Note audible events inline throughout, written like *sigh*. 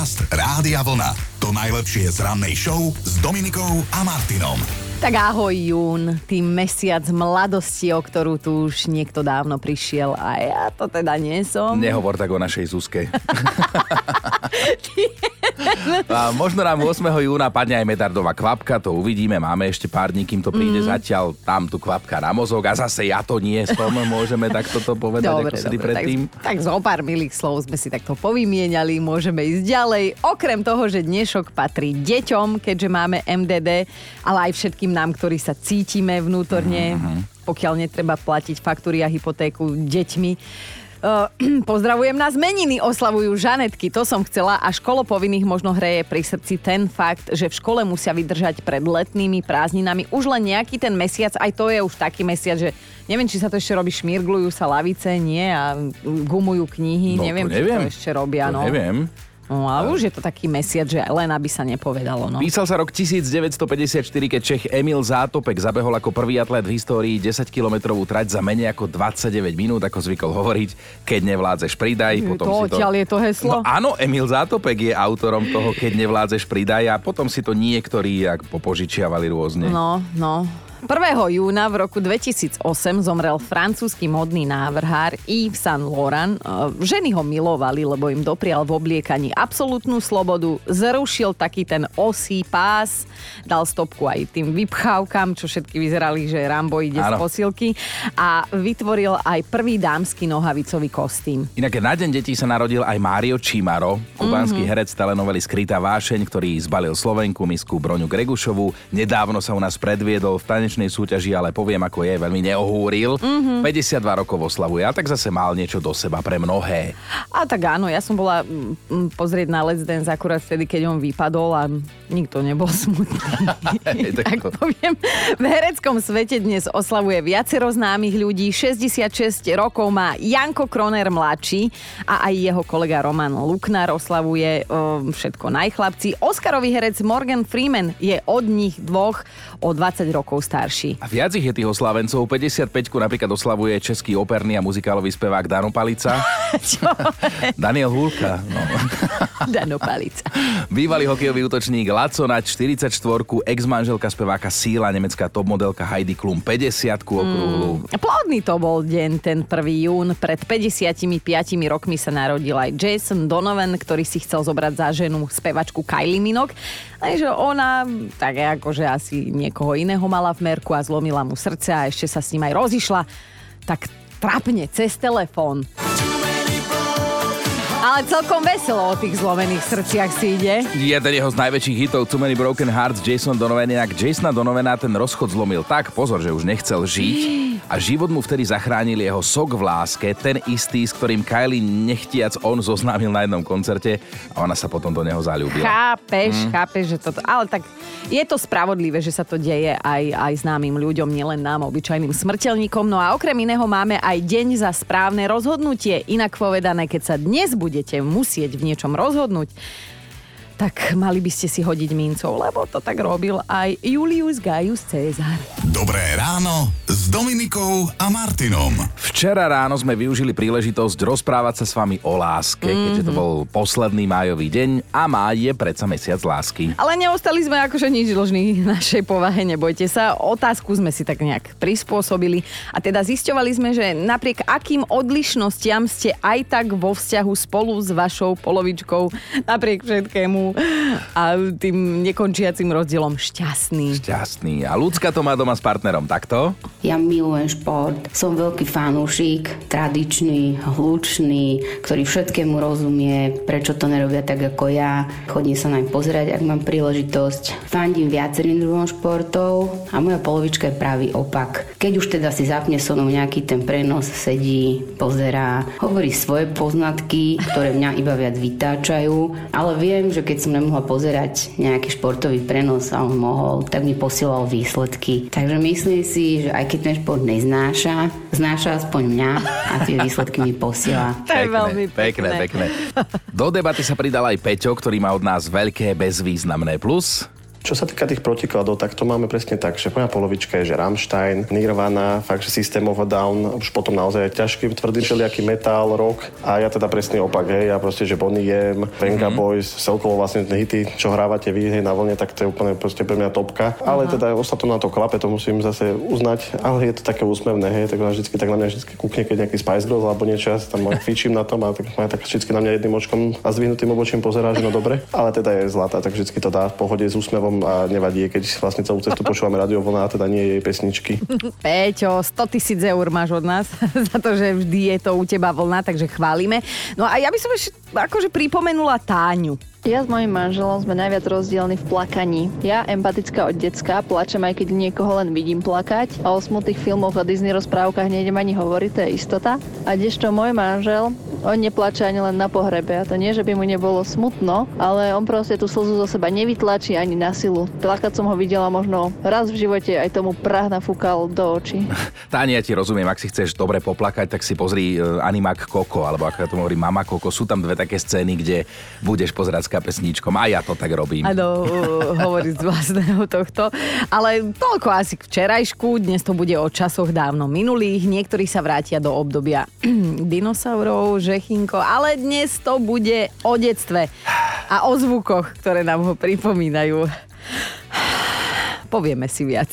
Podcast Rádia Vlna. To najlepšie z rannej show s Dominikou a Martinom. Tak ahoj Jún, tým mesiac mladosti, o ktorú tu už niekto dávno prišiel a ja to teda nie som. Nehovor tak o našej Zuzke. *laughs* *laughs* A možno nám 8. júna padne aj medardová kvapka, to uvidíme, máme ešte pár dní, kým to príde mm. zatiaľ tam tu kvapka na mozog a zase ja to nie som, môžeme takto to povedať, dobre, ako dobre, predtým. Tak, tak zo pár milých slov sme si takto povymieniali, môžeme ísť ďalej. Okrem toho, že dnešok patrí deťom, keďže máme MDD, ale aj všetkým nám, ktorí sa cítime vnútorne, mm-hmm. pokiaľ netreba platiť faktúry a hypotéku deťmi. Uh, *clears throat* pozdravujem nás meniny, oslavujú Žanetky, to som chcela a školopovinných možno hreje pri srdci ten fakt, že v škole musia vydržať pred letnými prázdninami už len nejaký ten mesiac, aj to je už taký mesiac, že neviem, či sa to ešte robí, šmirglujú sa lavice, nie a gumujú knihy, No, to neviem, či neviem. to ešte robia. To no. neviem. No a už je to taký mesiac, že len aby sa nepovedalo. No. Písal sa rok 1954, keď Čech Emil Zátopek zabehol ako prvý atlét v histórii 10-kilometrovú trať za menej ako 29 minút, ako zvykol hovoriť. Keď nevládzeš, pridaj. Je Potom to si to... je to heslo? No áno, Emil Zátopek je autorom toho, keď nevládzeš, pridaj a potom si to niektorí ak popožičiavali rôzne. No, no. 1. júna v roku 2008 zomrel francúzsky modný návrhár Yves Saint Laurent. E, Ženy ho milovali, lebo im doprial v obliekaní absolútnu slobodu, zrušil taký ten osý pás, dal stopku aj tým vypchávkam, čo všetky vyzerali, že Rambo ide z Áno. posilky a vytvoril aj prvý dámsky nohavicový kostým. Inak na Deň detí sa narodil aj Mário Čimaro, kubánsky Mhm. herec telenovely Skrytá vášeň, ktorý zbalil Slovenku misku Broňu Gregušovu. Nedávno sa u nás predviedol v tanečnej súťaži, ale poviem ako je, veľmi neohúril. Mhm. 52 rokov oslavuje a tak zase mal niečo do seba pre mnohé. A tak áno, ja som bola pozrieť na Let's Dance akurát vtedy, keď on vypadol a nikto nebol smutný. *laughs* tak poviem. V hereckom svete dnes oslavuje viacero známych ľudí. 66 rokov má Janko Kroner mladší a aj jeho kolega Roman Luknár oslavuje um, všetko najchlapci. Oscarový herec Morgan Freeman je od nich dvoch o 20 rokov starší. A viac ich je tých oslavencov. 55 napríklad oslavuje český operný a muzikálový spevák Dano Palica. *laughs* Čo? Daniel Hulka. No. *laughs* Dano Palica. Bývalý hokejový útočník Laco Nať 44, ex-manželka speváka Síla, nemecká top modelka Heidi Klum 50 okrúhlu. Plodný to bol deň, ten 1. jún. Pred 55 rokmi sa narodil aj Jason Donovan, ktorý si chcel zobrať za ženu spevačku Kylie Minogue. Takže ona, tak akože asi niekoho iného mala v merku a zlomila mu srdce a ešte sa s ním aj rozišla. Tak trapne cez telefón. Ale celkom veselo o tých zlomených srdciach si ide. Jeden jeho z najväčších hitov Too Many Broken Hearts Jason Donovan inak Jasona Donovana ten rozchod zlomil tak, pozor, že už nechcel žiť a život mu vtedy zachránil jeho sok v láske, ten istý, s ktorým Kylie nechtiac on zoznámil na jednom koncerte a ona sa potom do neho zalúbila. Chápeš, mm. chápeš, že toto... Ale tak je to spravodlivé, že sa to deje aj, aj známym ľuďom, nielen nám, obyčajným smrteľníkom. No a okrem iného máme aj deň za správne rozhodnutie. Inak povedané, keď sa dnes budete musieť v niečom rozhodnúť, tak mali by ste si hodiť mincov, lebo to tak robil aj Julius Gaius Caesar. Dobré ráno s Dominikou a Martinom. Včera ráno sme využili príležitosť rozprávať sa s vami o láske, mm-hmm. keďže to bol posledný májový deň a máj je predsa mesiac lásky. Ale neostali sme akože nič dlžní našej povahe, nebojte sa. Otázku sme si tak nejak prispôsobili a teda zisťovali sme, že napriek akým odlišnostiam ste aj tak vo vzťahu spolu s vašou polovičkou, napriek všetkému a tým nekončiacim rozdielom šťastný. Šťastný. A ľudská to má doma s partnerom, takto? Ja milujem šport, som veľký fanúšik, tradičný, hlučný, ktorý všetkému rozumie, prečo to nerobia tak ako ja. Chodím sa naň pozerať, ak mám príležitosť. Fandím viacerým druhom športov a moja polovička je pravý opak. Keď už teda si zapne so mnou nejaký ten prenos, sedí, pozerá, hovorí svoje poznatky, ktoré mňa iba viac vytáčajú, ale viem, že keď som nemohla pozerať nejaký športový prenos a on mohol, tak mi posielal výsledky. Takže myslím si, že aj keď ten šport neznáša, znáša aspoň mňa a tie *laughs* výsledky mi posiela. To je veľmi pekné, pekné. Do debaty sa pridal aj Peťo, ktorý má od nás veľké bezvýznamné plus. Čo sa týka tých protikladov, tak to máme presne tak, že moja polovička je, že Rammstein, Nirvana, fakt, že System of a Down, už potom naozaj ťažký, tvrdý všelijaký metal, rock a ja teda presne opak, hej, ja proste, že Bonnie M, Venga mm-hmm. Boys, celkovo vlastne hity, čo hrávate vy hej, na vlne, tak to je úplne proste pre mňa topka. Ale uh-huh. teda ostatnom na to klape, to musím zase uznať, ale je to také úsmevné, hej, tak ona vždycky tak na mňa vždycky kúkne, keď nejaký Spice Girls alebo niečo, ja tam fičím na tom a tak, tak vždycky na mňa jedným očkom a zdvihnutým obočím pozerá, že no dobre, ale teda je zlatá, tak vždycky to dá v pohode s úsmevom a nevadí, keď vlastne celú cestu počúvame radio a teda nie jej pesničky. *laughs* Peťo, 100 tisíc eur máš od nás *laughs* za to, že vždy je to u teba vlna, takže chválime. No a ja by som ešte akože pripomenula Táňu. Ja s mojim manželom sme najviac rozdielni v plakaní. Ja, empatická od decka, plačem aj keď niekoho len vidím plakať a o smutných filmoch a Disney rozprávkach nejdem ani hovoriť, to je istota. A kdežto môj manžel, on neplače ani len na pohrebe. A to nie, že by mu nebolo smutno, ale on proste tú slzu zo seba nevytlačí ani na silu. Plakať som ho videla možno raz v živote, aj tomu prah nafúkal do očí. *laughs* Tánia, ja ti rozumiem, ak si chceš dobre poplakať, tak si pozri e, animák Koko, alebo ako ja to hovorí Mama Koko. Sú tam dve také scény, kde budeš pozerať s kapesníčkom a ja to tak robím. Áno, hovoriť z vlastného tohto. Ale toľko asi k včerajšku, dnes to bude o časoch dávno minulých. Niektorí sa vrátia do obdobia *clears throat* dinosaurov, Žechinko, ale dnes to bude o detstve a o zvukoch, ktoré nám ho pripomínajú. *sighs* Povieme si viac.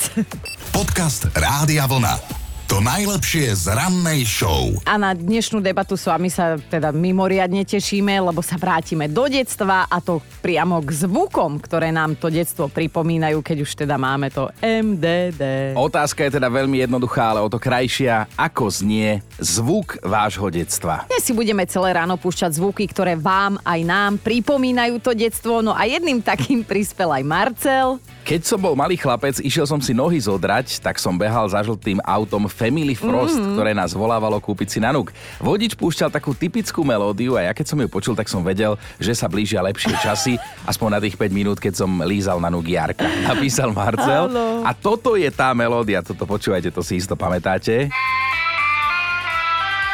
Podcast Rádia Vlna. To najlepšie z rannej show. A na dnešnú debatu s vami sa teda mimoriadne tešíme, lebo sa vrátime do detstva a to priamo k zvukom, ktoré nám to detstvo pripomínajú, keď už teda máme to MDD. Otázka je teda veľmi jednoduchá, ale o to krajšia. Ako znie zvuk vášho detstva? Dnes si budeme celé ráno púšťať zvuky, ktoré vám aj nám pripomínajú to detstvo. No a jedným takým prispel aj Marcel. Keď som bol malý chlapec, išiel som si nohy zodrať, tak som behal za žltým autom Family Frost, mm-hmm. ktoré nás volávalo kúpiť si na nuk. Vodič púšťal takú typickú melódiu a ja keď som ju počul, tak som vedel, že sa blížia lepšie časy, aspoň na tých 5 minút, keď som lízal na nuk Jarka. *laughs* Napísal Marcel. A toto je tá melódia, toto počúvajte, to si isto pamätáte.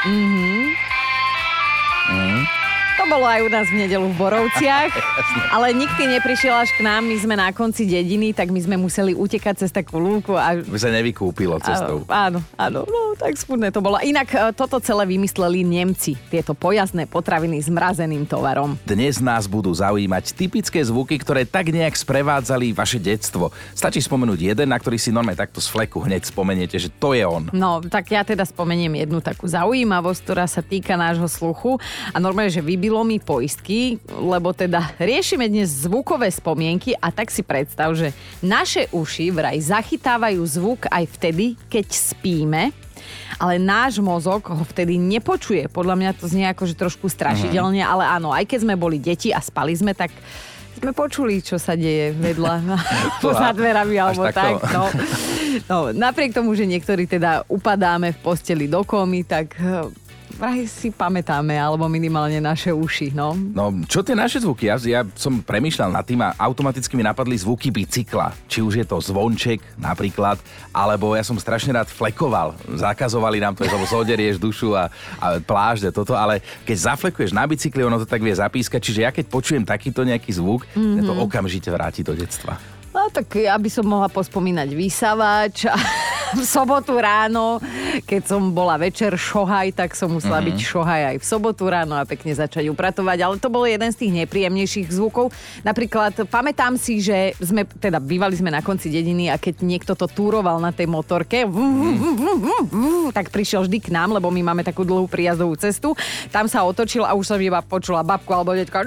Mhm. To bolo aj u nás v nedelu v Borovciach, *laughs* ale nikdy neprišiel až k nám, my sme na konci dediny, tak my sme museli utekať cez takú lúku. A... By sa nevykúpilo cestou. Áno, áno, no tak smutné to bolo. Inak e, toto celé vymysleli Nemci, tieto pojazné potraviny s mrazeným tovarom. Dnes nás budú zaujímať typické zvuky, ktoré tak nejak sprevádzali vaše detstvo. Stačí spomenúť jeden, na ktorý si normálne takto z fleku hneď spomeniete, že to je on. No, tak ja teda spomeniem jednu takú zaujímavosť, ktorá sa týka nášho sluchu a normálne, že vybil Mi poistky, lebo teda riešime dnes zvukové spomienky a tak si predstav, že naše uši vraj zachytávajú zvuk aj vtedy, keď spíme, ale náš mozog ho vtedy nepočuje. Podľa mňa to znie ako, že trošku strašidelne, uh-huh. ale áno, aj keď sme boli deti a spali sme, tak sme počuli, čo sa deje vedľa *laughs* *laughs* za dverami alebo tak. No. *laughs* No, napriek tomu, že niektorí teda upadáme v posteli do komy, tak vraj si pamätáme, alebo minimálne naše uši, no. No, čo tie naše zvuky? Ja, ja som premýšľal nad tým a automaticky mi napadli zvuky bicykla. Či už je to zvonček napríklad, alebo ja som strašne rád flekoval. Zakazovali nám to, lebo zoderieš dušu a, a plážde toto, ale keď zaflekuješ na bicykli, ono to tak vie zapískať, čiže ja keď počujem takýto nejaký zvuk, mm-hmm. to okamžite vráti do detstva. No tak ja by som mohla pospomínať vysavač a *laughs* v sobotu ráno, keď som bola večer šohaj, tak som musela mm-hmm. byť šohaj aj v sobotu ráno a pekne začať upratovať. Ale to bol jeden z tých nepríjemnejších zvukov. Napríklad pamätám si, že sme, teda bývali sme na konci dediny a keď niekto to túroval na tej motorke, mm. tak prišiel vždy k nám, lebo my máme takú dlhú príjazdovú cestu. Tam sa otočil a už som iba počula babku alebo deťka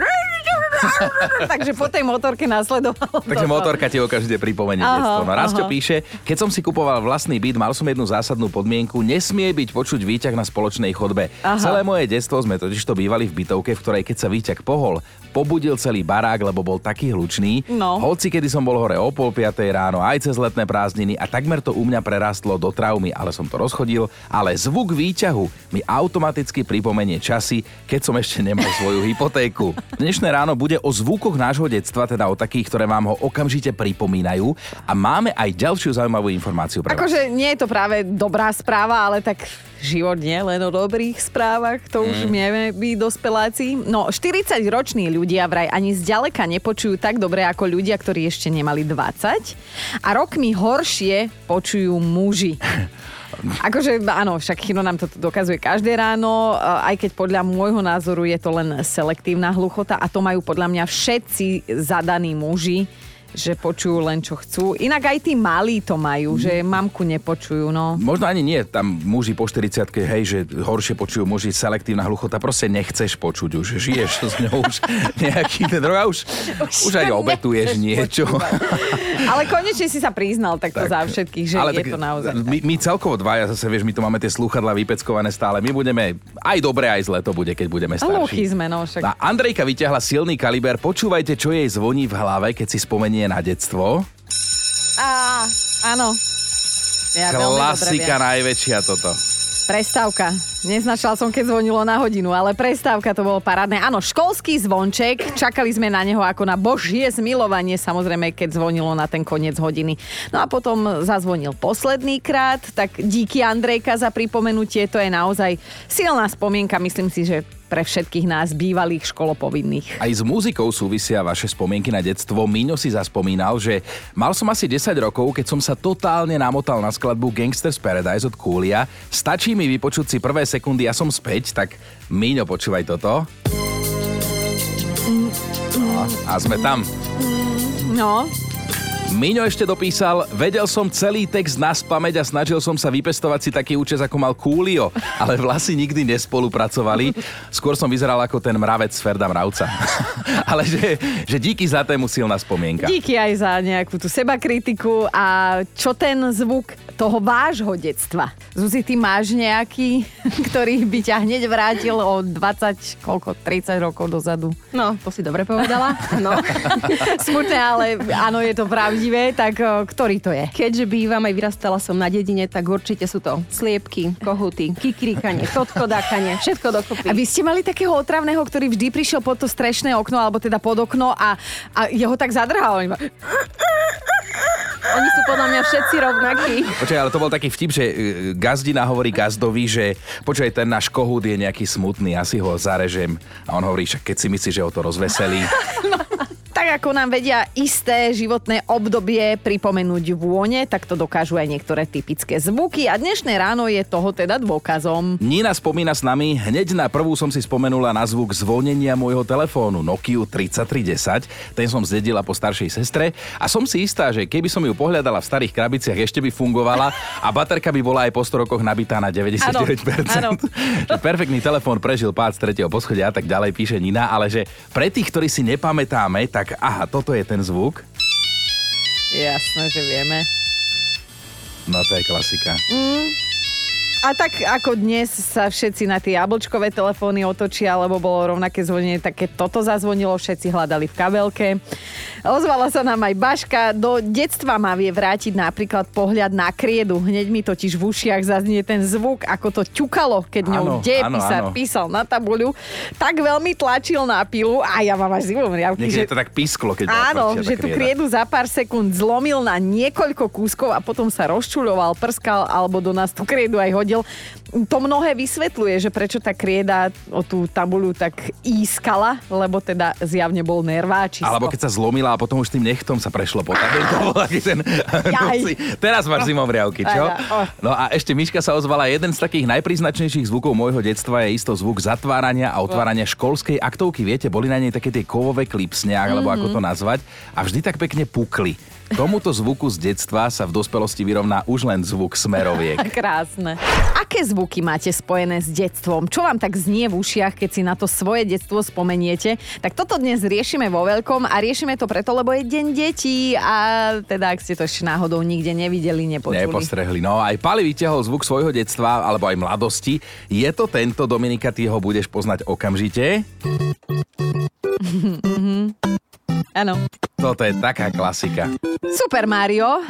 *laughs* Takže po tej motorke následovalo. Takže motorka ti okamžite pripomenie detstvo. No Rastio píše, keď som si kupoval vlastný byt, mal som jednu zásadnú podmienku, nesmie byť počuť výťah na spoločnej chodbe. Aha. Celé moje detstvo sme totiž to bývali v bytovke, v ktorej keď sa výťah pohol, pobudil celý barák, lebo bol taký hlučný. No. Hoci kedy som bol hore o pol piatej ráno, aj cez letné prázdniny a takmer to u mňa prerastlo do traumy, ale som to rozchodil. Ale zvuk výťahu mi automaticky pripomenie časy, keď som ešte nemal svoju hypotéku. Dnešné ráno bude o zvukoch nášho detstva, teda o takých, ktoré vám ho okamžite pripomínajú. A máme aj ďalšiu zaujímavú informáciu pre Akože nie je to práve dobrá správa, ale tak život nie len o dobrých správach, to už mm. vieme byť dospeláci. No, 40-roční ľudia ľudia vraj ani zďaleka nepočujú tak dobre ako ľudia, ktorí ešte nemali 20 a rokmi horšie počujú muži. *laughs* Akože áno, však Chino nám to dokazuje každé ráno, aj keď podľa môjho názoru je to len selektívna hluchota a to majú podľa mňa všetci zadaní muži že počujú len čo chcú. Inak aj tí malí to majú, že mamku nepočujú, no. Možno ani nie, tam muži po 40 hej, že horšie počujú muži, selektívna hluchota, proste nechceš počuť už, žiješ s ňou už *laughs* nejaký ten rok a už, už, už aj obetuješ niečo. Ale konečne si sa priznal takto tak, za všetkých, že ale je tak, to naozaj. My, my celkovo dvaja zase, vieš, my tu máme tie slúchadla vypeckované stále. My budeme, aj dobre, aj zle to bude, keď budeme starší. sme, no však. A Andrejka vyťahla silný kaliber, počúvajte, čo jej zvoní v hlave, keď si spomenie na detstvo. Á, áno. Ja Klasika najväčšia toto. Prestávka. Neznačal som, keď zvonilo na hodinu, ale prestávka to bolo parádne. Áno, školský zvonček. Čakali sme na neho ako na božie zmilovanie, samozrejme, keď zvonilo na ten koniec hodiny. No a potom zazvonil posledný krát, tak díky Andrejka za pripomenutie, to je naozaj silná spomienka. Myslím si, že pre všetkých nás bývalých školopovinných. Aj s muzikou súvisia vaše spomienky na detstvo. Míňo si zaspomínal, že mal som asi 10 rokov, keď som sa totálne namotal na skladbu Gangsters Paradise od Coolia. Stačí mi vypočuť si prvé sekundy a som späť, tak Míňo, počúvaj toto. No, a sme tam. No, Miňo ešte dopísal, vedel som celý text na spameť a snažil som sa vypestovať si taký účes, ako mal Kúlio, *laughs* ale vlasy nikdy nespolupracovali. Skôr som vyzeral ako ten mravec z Ferda Mravca. *laughs* ale že, že díky za tému silná spomienka. Díky aj za nejakú tú seba kritiku a čo ten zvuk toho vášho detstva. Zuzi, ty máš nejaký, *laughs* ktorý by ťa hneď vrátil o 20, koľko, 30 rokov dozadu? No, to si dobre povedala. No. *laughs* Smutné, ale áno, je to pravdivé, tak ktorý to je? Keďže bývam aj vyrastala som na dedine, tak určite sú to sliepky, kohuty, kikríkanie, totkodákanie, všetko dokopy. A vy ste mali takého otravného, ktorý vždy prišiel pod to strešné okno, alebo teda pod okno a, a jeho tak zadrhal. Oni sú podľa mňa všetci rovnakí. *laughs* Počkaj, ale to bol taký vtip, že e, gazdina hovorí gazdovi, že počkaj, ten náš kohút je nejaký smutný, asi ho zarežem. A on hovorí, že keď si myslí, že ho to rozveselí. *laughs* *laughs* Tak ako nám vedia isté životné obdobie pripomenúť vône, tak to dokážu aj niektoré typické zvuky a dnešné ráno je toho teda dôkazom. Nina spomína s nami, hneď na prvú som si spomenula na zvuk zvonenia môjho telefónu Nokia 3310. Ten som zdedila po staršej sestre a som si istá, že keby som ju pohľadala v starých krabiciach, ešte by fungovala a baterka by bola aj po 100 rokoch nabitá na 99%. Ano, ano. Perfektný telefón prežil pád z tretieho poschodia a tak ďalej píše Nina, ale že pre tých, ktorí si nepamätáme, tak tak aha, toto je ten zvuk. Jasné, že vieme. No to je klasika. Mm, a tak ako dnes sa všetci na tie jablčkové telefóny otočia, lebo bolo rovnaké zvonenie, tak keď toto zazvonilo, všetci hľadali v kabelke. Ozvala sa nám aj Baška. Do detstva má vie vrátiť napríklad pohľad na kriedu. Hneď mi totiž v ušiach zaznie ten zvuk, ako to ťukalo, keď ňou dejepisár písal na tabuľu. Tak veľmi tlačil na pilu a ja mám až zimom riavky. Niekde že... to tak pisklo, keď Áno, že tú kriedu za pár sekúnd zlomil na niekoľko kúskov a potom sa rozčuľoval, prskal alebo do nás tú kriedu aj hodil. To mnohé vysvetľuje, že prečo tá krieda o tú tabulu tak ískala, lebo teda zjavne bol nerváčisko. Alebo keď sa zlomila a potom už tým nechtom sa prešlo po tabulu. *laughs* ten... Teraz máš zimom riavky, čo? No a ešte Miška sa ozvala, jeden z takých najpríznačnejších zvukov môjho detstva je isto zvuk zatvárania a otvárania školskej aktovky. Viete, boli na nej také tie kovové klipsne, alebo ako to nazvať. A vždy tak pekne pukli. Tomuto zvuku z detstva sa v dospelosti vyrovná už len zvuk smeroviek. *laughs* Krásne. Aké zvuky máte spojené s detstvom? Čo vám tak znie v ušiach, keď si na to svoje detstvo spomeniete? Tak toto dnes riešime vo veľkom a riešime to preto, lebo je deň detí a teda ak ste to ešte náhodou nikde nevideli, nepočuli. Nepostrehli. No aj Pali vyťahol zvuk svojho detstva alebo aj mladosti. Je to tento, Dominika, ty ho budeš poznať okamžite. Áno. Toto je taká klasika. Super Mario.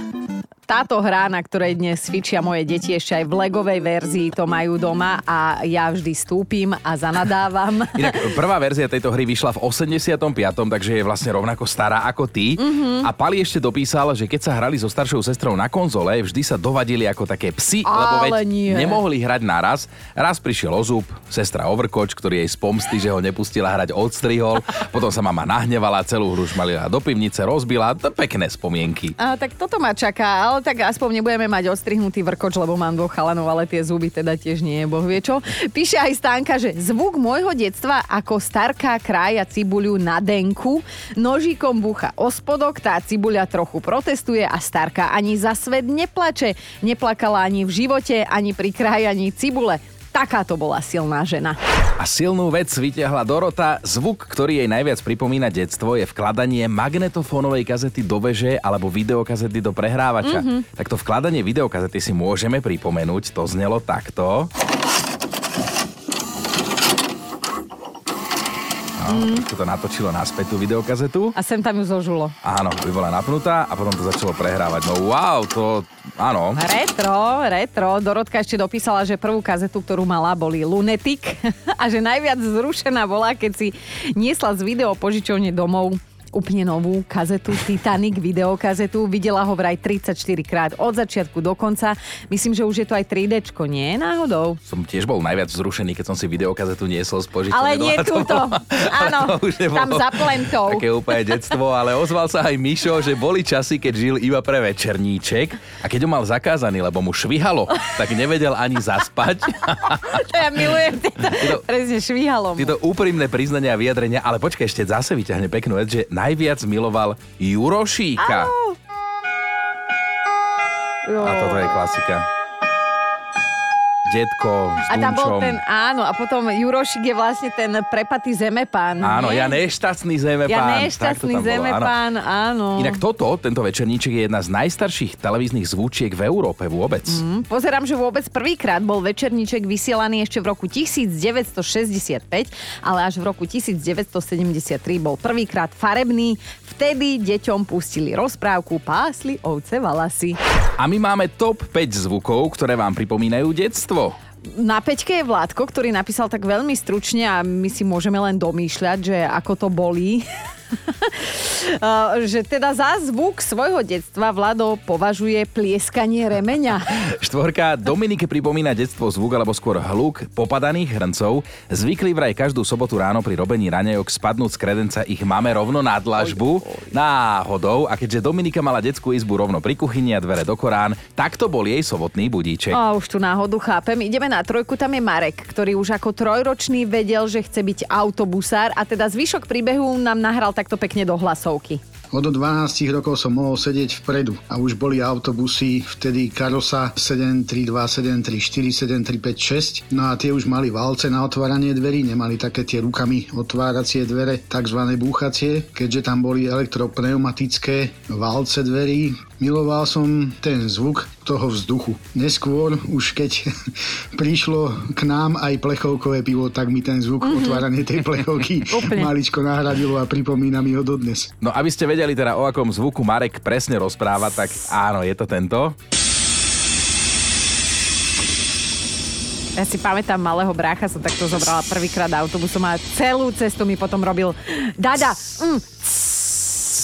Táto hra, na ktorej dnes cvičia moje deti, ešte aj v legovej verzii to majú doma a ja vždy stúpim a zanadávam. *laughs* Inak prvá verzia tejto hry vyšla v 85., takže je vlastne rovnako stará ako ty. Mhm. A Pali ešte dopísal, že keď sa hrali so staršou sestrou na konzole, vždy sa dovadili ako také psy, lebo veď nie. nemohli hrať naraz. Raz prišiel ozub, sestra Overkoč, ktorý jej z pomsty, že ho nepustila hrať, odstrihol. *laughs* Potom sa mama nahnevala, celú hru šmalila do pivnice, rozbila. To pekné spomienky. A, tak toto ma čaká, ale tak aspoň nebudeme mať odstrihnutý vrkoč, lebo mám dvoch chalanov, ale tie zuby teda tiež nie je boh vie čo. Píše aj Stánka, že zvuk môjho detstva ako starka krája cibuľu na denku, nožíkom bucha o spodok, tá cibuľa trochu protestuje a starka ani za svet neplače. Neplakala ani v živote, ani pri krájaní cibule. Takáto bola silná žena. A silnú vec vyťahla Dorota. Zvuk, ktorý jej najviac pripomína detstvo, je vkladanie magnetofónovej kazety do veže alebo videokazety do prehrávača. Mm-hmm. Takto vkladanie videokazety si môžeme pripomenúť. To znelo takto. No, trošku to natočilo naspäť tú videokazetu. A sem tam ju zožulo. Áno, by bola napnutá a potom to začalo prehrávať. No wow, to... Áno. Retro, retro. Dorotka ešte dopísala, že prvú kazetu, ktorú mala, boli Lunetik *laughs* a že najviac zrušená bola, keď si niesla z video požičovne domov úplne novú kazetu, Titanic videokazetu. Videla ho vraj 34 krát od začiatku do konca. Myslím, že už je to aj 3D, nie náhodou? Som tiež bol najviac zrušený, keď som si videokazetu niesol z požičovne Ale nie. *laughs* To túto. Áno, to tam za plentou. Také úplne detstvo, ale ozval sa aj Mišo, že boli časy, keď žil iba pre večerníček a keď ho mal zakázaný, lebo mu švihalo, tak nevedel ani zaspať. *laughs* To ja milujem tieto. Presne, švíhalo mu. Tieto úprimné priznania a vyjadrenia, ale počkaj, ešte zase vyťahne peknú vec, že najviac miloval Jurošíka. A toto je klasika. Detko s A tam bol ten, áno, a potom Jurošik je vlastne ten prepatý zemepán. Áno, nie? ja nešťastný zemepán. Ja nešťastný bolo, áno. zemepán, áno. Inak toto, tento večerníček je jedna z najstarších televíznych zvučiek v Európe vôbec. Mm. Pozerám, že vôbec prvýkrát bol večerníček vysielaný ešte v roku 1965, ale až v roku 1973 bol prvýkrát farebný. Vtedy deťom pustili rozprávku Pásli ovce valasy. A my máme top 5 zvukov, ktoré vám pripomínajú detstvo. Na peťke je Vládko, ktorý napísal tak veľmi stručne a my si môžeme len domýšľať, že ako to bolí. *laughs* *laughs* Že teda za zvuk svojho detstva Vlado považuje plieskanie remeňa. *laughs* Štvorka, Dominike pripomína detstvo zvuk alebo skôr hluk popadaných hrncov. Zvykli vraj každú sobotu ráno pri robení raňajok spadnúť z kredenca ich máme rovno na dlažbu. Náhodou. A keďže Dominika mala detskú izbu rovno pri kuchyni a dvere do Korán, tak to bol jej sobotný budíček. A už tú náhodu chápem. Ideme na trojku, tam je Marek, ktorý už ako trojročný vedel, že chce byť autobusár a teda zvyšok príbehu nám nahral takto pekne do hlasovky. Od 12 rokov som mohol sedieť vpredu a už boli autobusy, vtedy Karosa 732, 734, 7356. No a tie už mali valce na otváranie dverí, nemali také tie rukami otváracie dvere, tzv. búchacie, keďže tam boli elektropneumatické valce dverí. Miloval som ten zvuk toho vzduchu. Neskôr, už keď *laughs* prišlo k nám aj plechovkové pivo, tak mi ten zvuk mm-hmm. otváranie tej plechovky *laughs* maličko nahradilo a pripomína mi ho dodnes. No aby ste vedeli teda o akom zvuku Marek presne rozpráva, tak áno, je to tento. Ja si pamätám malého brácha, som takto zobrala prvýkrát autobusom a celú cestu mi potom robil Dada, mm.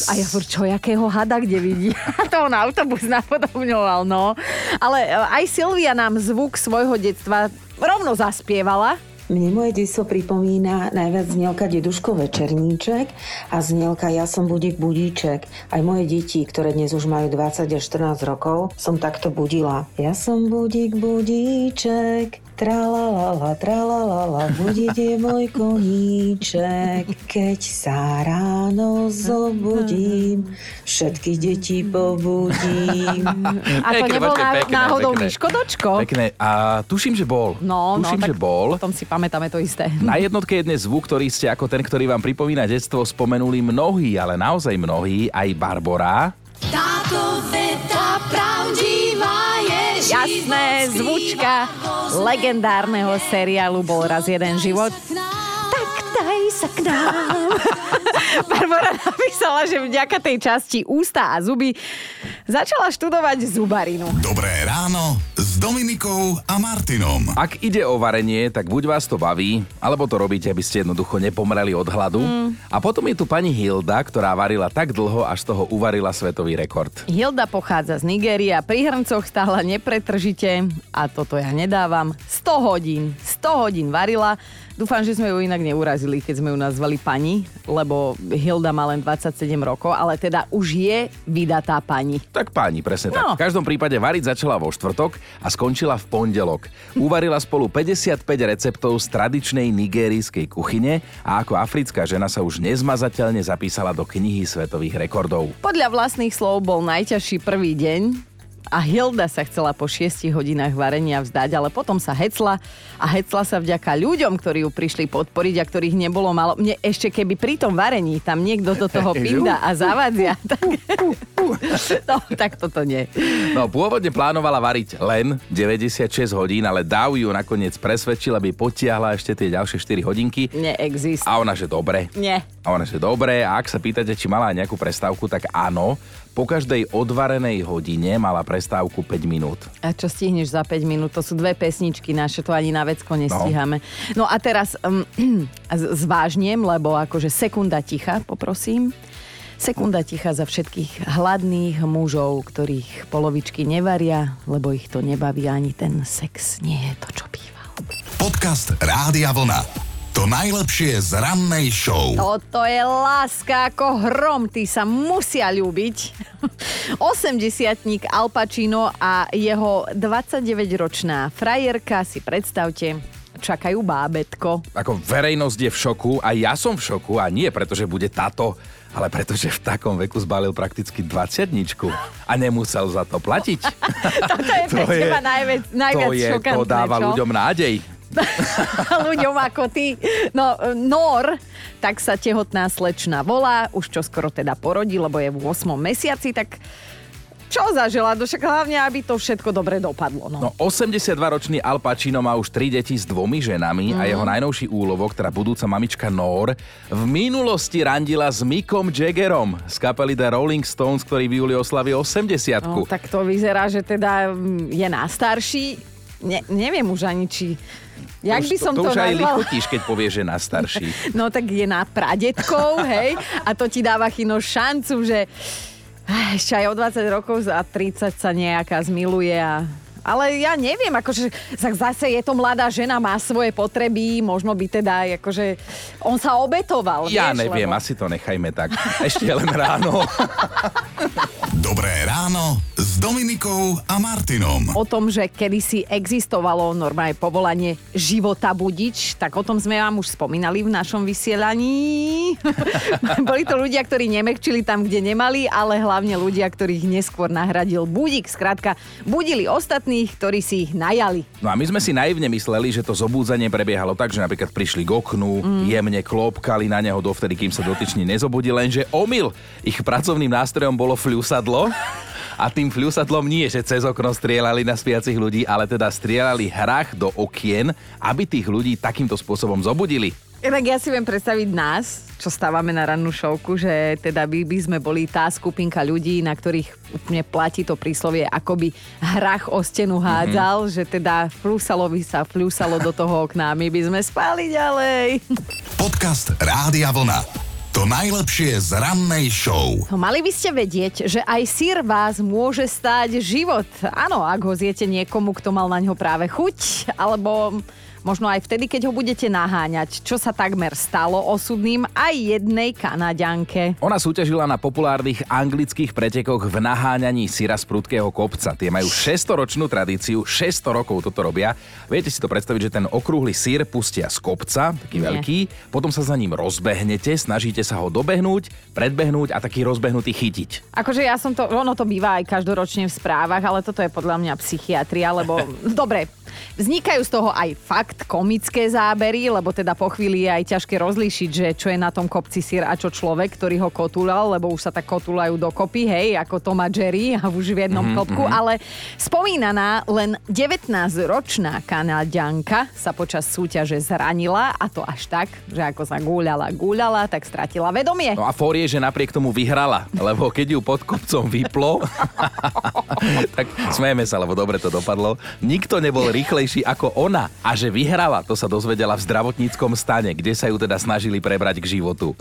A ja furt, čo, jakého hada, kde vidí? *laughs* To on autobus napodobňoval, no. Ale e, aj Silvia nám zvuk svojho detstva rovno zaspievala. Mne moje detstvo pripomína najviac znielka Deduško Večerníček a znielka Ja som budík budíček. Aj moje deti, ktoré dnes už majú 20 až 14 rokov, som takto budila. Ja som budík budíček, tralalala, tralalala, budiť je môj koníček. Keď sa ráno zobudím, všetky deti pobudím. A to Pekné, nebol počkaj, pekné, náhodou pekné. Miško Dočko? Pekné. A tuším, že bol. No, no, tuším, tak že bol. Potom si pamätáme to isté. Na jednotke je dnes zvuk, ktorý ste ako ten, ktorý vám pripomína detstvo, spomenuli mnohí, ale naozaj mnohí, aj Barbora. Táto veta pravdivá je Jasné, zvučka legendárneho seriálu Bol raz jeden život. Tak daj sa k nám. *laughs* Barbara napísala, že vďaka tej časti ústa a zuby Začala študovať zubarinu. Dobré ráno s Dominikou a Martinom. Ak ide o varenie, tak buď vás to baví, alebo to robíte, aby ste jednoducho nepomreli od hladu. Mm. A potom je tu pani Hilda, ktorá varila tak dlho, až z toho uvarila svetový rekord. Hilda pochádza z Nigérie a pri hrncoch stála nepretržite a toto ja nedávam. 100 hodín. 100 hodín varila. Dúfam, že sme ju inak neurazili, keď sme ju nazvali pani, lebo Hilda má len 27 rokov, ale teda už je vydatá pani. Tak páni, presne No. tak. V každom prípade variť začala vo štvrtok a skončila v pondelok. Uvarila spolu 55 receptov z tradičnej nigérijskej kuchyne a ako africká žena sa už nezmazateľne zapísala do knihy svetových rekordov. Podľa vlastných slov bol najťažší prvý deň a Hilda sa chcela po 6 hodinách varenia vzdať, ale potom sa hecla a hecla sa vďaka ľuďom, ktorí ju prišli podporiť a ktorých nebolo malo. Mne ešte keby pri tom varení tam niekto do toho *laughs* pinda a zavadzia, *laughs* tak, *laughs* no, tak toto nie. No, pôvodne plánovala variť len 96 hodín, ale Dáv ju nakoniec presvedčil, aby potiahla ešte tie ďalšie 4 hodinky. Neexistuje. A ona, že dobre. Nie. A ona, že dobre. A ak sa pýtate, či mala aj nejakú prestávku, tak áno. Po každej odvarenej hodine mala prestávku 5 minút. A čo stihneš za 5 minút? To sú dve pesničky naše, to ani na vecko nestíhame. No, a teraz um, *clears throat* z- zvážnem, lebo akože sekunda ticha, poprosím. Sekunda ticha za všetkých hladných mužov, ktorých polovičky nevaria, lebo ich to nebaví ani ten sex. Nie je to, čo býva. Podcast Rádia Vlna. To najlepšie z rannej show. Toto je láska ako hrom, tí sa musia ľúbiť. *laughs* 80 Al Pacino a jeho 29-ročná frajerka, si predstavte, čakajú bábetko. Ako verejnosť je v šoku a ja som v šoku a nie preto, že bude táto, ale pretože v takom veku zbalil prakticky 20 a nemusel za to platiť. *laughs* Toto je pre teba najviac, najviac to je, šokantné, to dáva čo? ľuďom nádej. *laughs* ľuďom ako ty. No, Nor, tak sa tehotná slečna volá, už čo skoro teda porodí, lebo je v 8 mesiaci, tak čo zažila? No Však hlavne, aby to všetko dobre dopadlo. No. No 82-ročný Al Pacino má už tri deti s dvomi ženami a Mhm. jeho najnovší úlovok, teda budúca mamička Nor, v minulosti randila s Mickom Jaggerom z kapely The Rolling Stones, ktorý v júli oslavil 80 No, tak to vyzerá, že teda mm, je nastarší. Ne, neviem už ani, či... Jak by som to, to, už aj nazvala? lichotíš, keď povieš, že na starší. *laughs* No tak je na pradetkov, hej, a to ti dáva chino šancu, že eh, ešte aj o 20 rokov za 30 sa nejaká zmiluje a ale ja neviem, akože zase je to mladá žena, má svoje potreby, možno by teda, akože on sa obetoval, Ja vieš, neviem, lebo... asi to nechajme tak. Ešte len ráno. *laughs* Dobré ráno s Dominikou a Martinom. o tom, že kedysi existovalo normálne povolanie života budič, tak o tom sme vám už spomínali v našom vysielaní. *laughs* Boli to ľudia, ktorí nemekčili tam, kde nemali, ale hlavne ľudia, ktorých neskôr nahradil budík. Skrátka, budili ostatných, ktorí si ich najali. No a my sme si naivne mysleli, že to zobúdzanie prebiehalo tak, že napríklad prišli k oknu, mm. jemne klopkali na neho dovtedy, kým sa dotyčný nezobudil, lenže omyl. Ich pracovným nástrojom bolo fľusadlo. A tým fľusadlom nie, že cez okno strieľali na spiacich ľudí, ale teda strieľali hrách do okien, aby tých ľudí takýmto spôsobom zobudili. Tak ja si viem predstaviť nás, čo stávame na rannú šovku, že teda by, by sme boli tá skupinka ľudí, na ktorých úplne platí to príslovie, ako by hrach o stenu hádzal, mm-hmm. že teda fľusalovi sa fľusalo do toho okna my by sme spali ďalej. Podcast Rádia Vlna. To najlepšie z rannej show. No, mali by ste vedieť, že aj sír vás môže stáť život. Áno, ak ho zjete niekomu, kto mal na ňo práve chuť, alebo možno aj vtedy, keď ho budete naháňať, čo sa takmer stalo osudným aj jednej Kanaďanke. Ona súťažila na populárnych anglických pretekoch v naháňaní syra z prudkého kopca. Tie majú 600-ročnú tradíciu, 600 rokov toto robia. Viete si to predstaviť, že ten okrúhly sír pustia z kopca, taký Nie. veľký, potom sa za ním rozbehnete, snažíte sa ho dobehnúť, predbehnúť a taký rozbehnutý chytiť. Akože ja som to, ono to býva aj každoročne v správach, ale toto je podľa mňa psychiatria, lebo *laughs* dobre, Vznikajú z toho aj fakt komické zábery, lebo teda po chvíli je aj ťažké rozlíšiť, že čo je na tom kopci sír a čo človek, ktorý ho kotúlal, lebo už sa tak kotúlajú dokopy, hej, ako Tom a Jerry a už v jednom Mhm, mm-hmm. klopku, mhm. ale spomínaná len 19-ročná Kanadianka sa počas súťaže zranila a to až tak, že ako sa gúľala, gúľala, tak stratila vedomie. No a fór je, že napriek tomu vyhrala, lebo keď ju pod kopcom vyplo, *laughs* tak smejeme sa, lebo dobre to dopadlo. Nikto nebol rýchlejší ako ona a že vyhrala, to sa dozvedela v zdravotníckom stane, kde sa ju teda snažili prebrať k životu.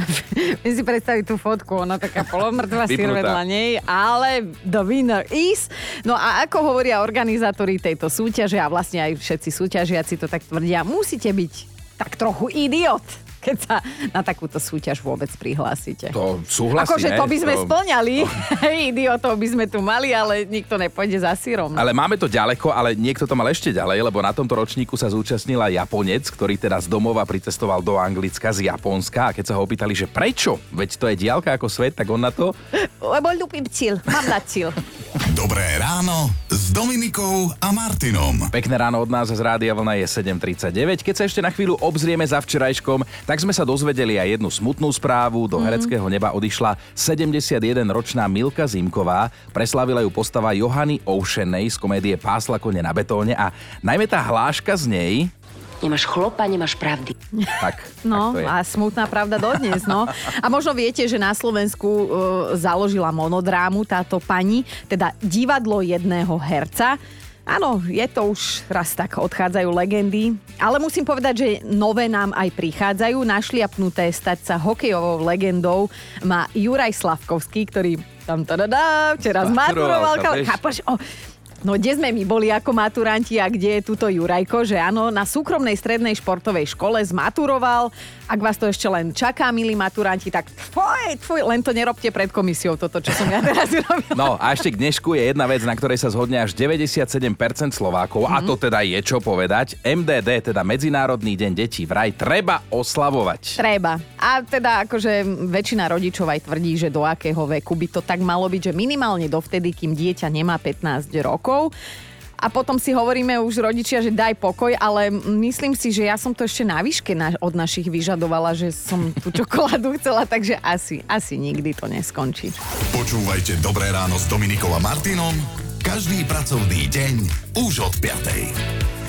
*laughs* Viem si predstaviť tú fotku, ona taká polomrtvá Vypnutá. vedľa nej, ale the winner is. No a ako hovoria organizátori tejto súťaže a vlastne aj všetci súťažiaci to tak tvrdia, musíte byť tak trochu idiot, keď sa na takúto súťaž vôbec prihlásite. To súhlasím, Akože to by sme To- splňali, *laughs* idiotov by sme tu mali, ale nikto nepôjde za sírom. Ale máme to ďaleko, ale niekto to mal ešte ďalej, lebo na tomto ročníku sa zúčastnila Japonec, ktorý teda z domova pricestoval do Anglicka z Japonska a keď sa ho opýtali, že prečo, veď to je diálka ako svet, tak on na to, Lebo ľúbim cíl, mám na cíl. *laughs* Dobré ráno s Dominikou a Martinom. Pekné ráno od nás z Rádia Vlna je 7.39. Keď sa ešte na chvíľu obzrieme za včerajškom, tak sme sa dozvedeli aj jednu smutnú správu. Do hereckého neba odišla 71-ročná Milka Zimková. Preslavila ju postava Johany Oušenej z komédie Pásla kone na betóne a najmä tá hláška z nej, Nemáš chlopa, nemáš pravdy. tak, *laughs* No tak to je. a smutná pravda dodnes, no. A možno viete, že na Slovensku e, založila monodrámu táto pani, teda divadlo jedného herca. Áno, je to už raz tak, odchádzajú legendy, ale musím povedať, že nové nám aj prichádzajú. Našliapnuté stať sa hokejovou legendou má Juraj Slavkovský, ktorý tam tadadá, včera Maturoval zmaturoval. O, No kde sme my boli ako maturanti a kde je túto Jurajko, že áno, na súkromnej strednej športovej škole zmaturoval. Ak vás to ešte len čaká, milí maturanti, tak tvoj, tvoj, len to nerobte pred komisiou, toto, čo som ja *laughs* teraz urobila. No a ešte k dnešku je jedna vec, na ktorej sa zhodne až 97% Slovákov, a to teda je čo povedať. MDD, teda Medzinárodný deň detí, vraj treba oslavovať. Treba. A teda akože väčšina rodičov aj tvrdí, že do akého veku by to tak malo byť, že minimálne dovtedy, kým dieťa nemá 15 rokov. A potom si hovoríme už rodičia, že daj pokoj, ale myslím si, že ja som to ešte na výške na, od našich vyžadovala, že som tú *laughs* čokoládu chcela, takže asi, asi nikdy to neskončí. Počúvajte Dobré ráno s Dominikou a Martinom každý pracovný deň už od 5.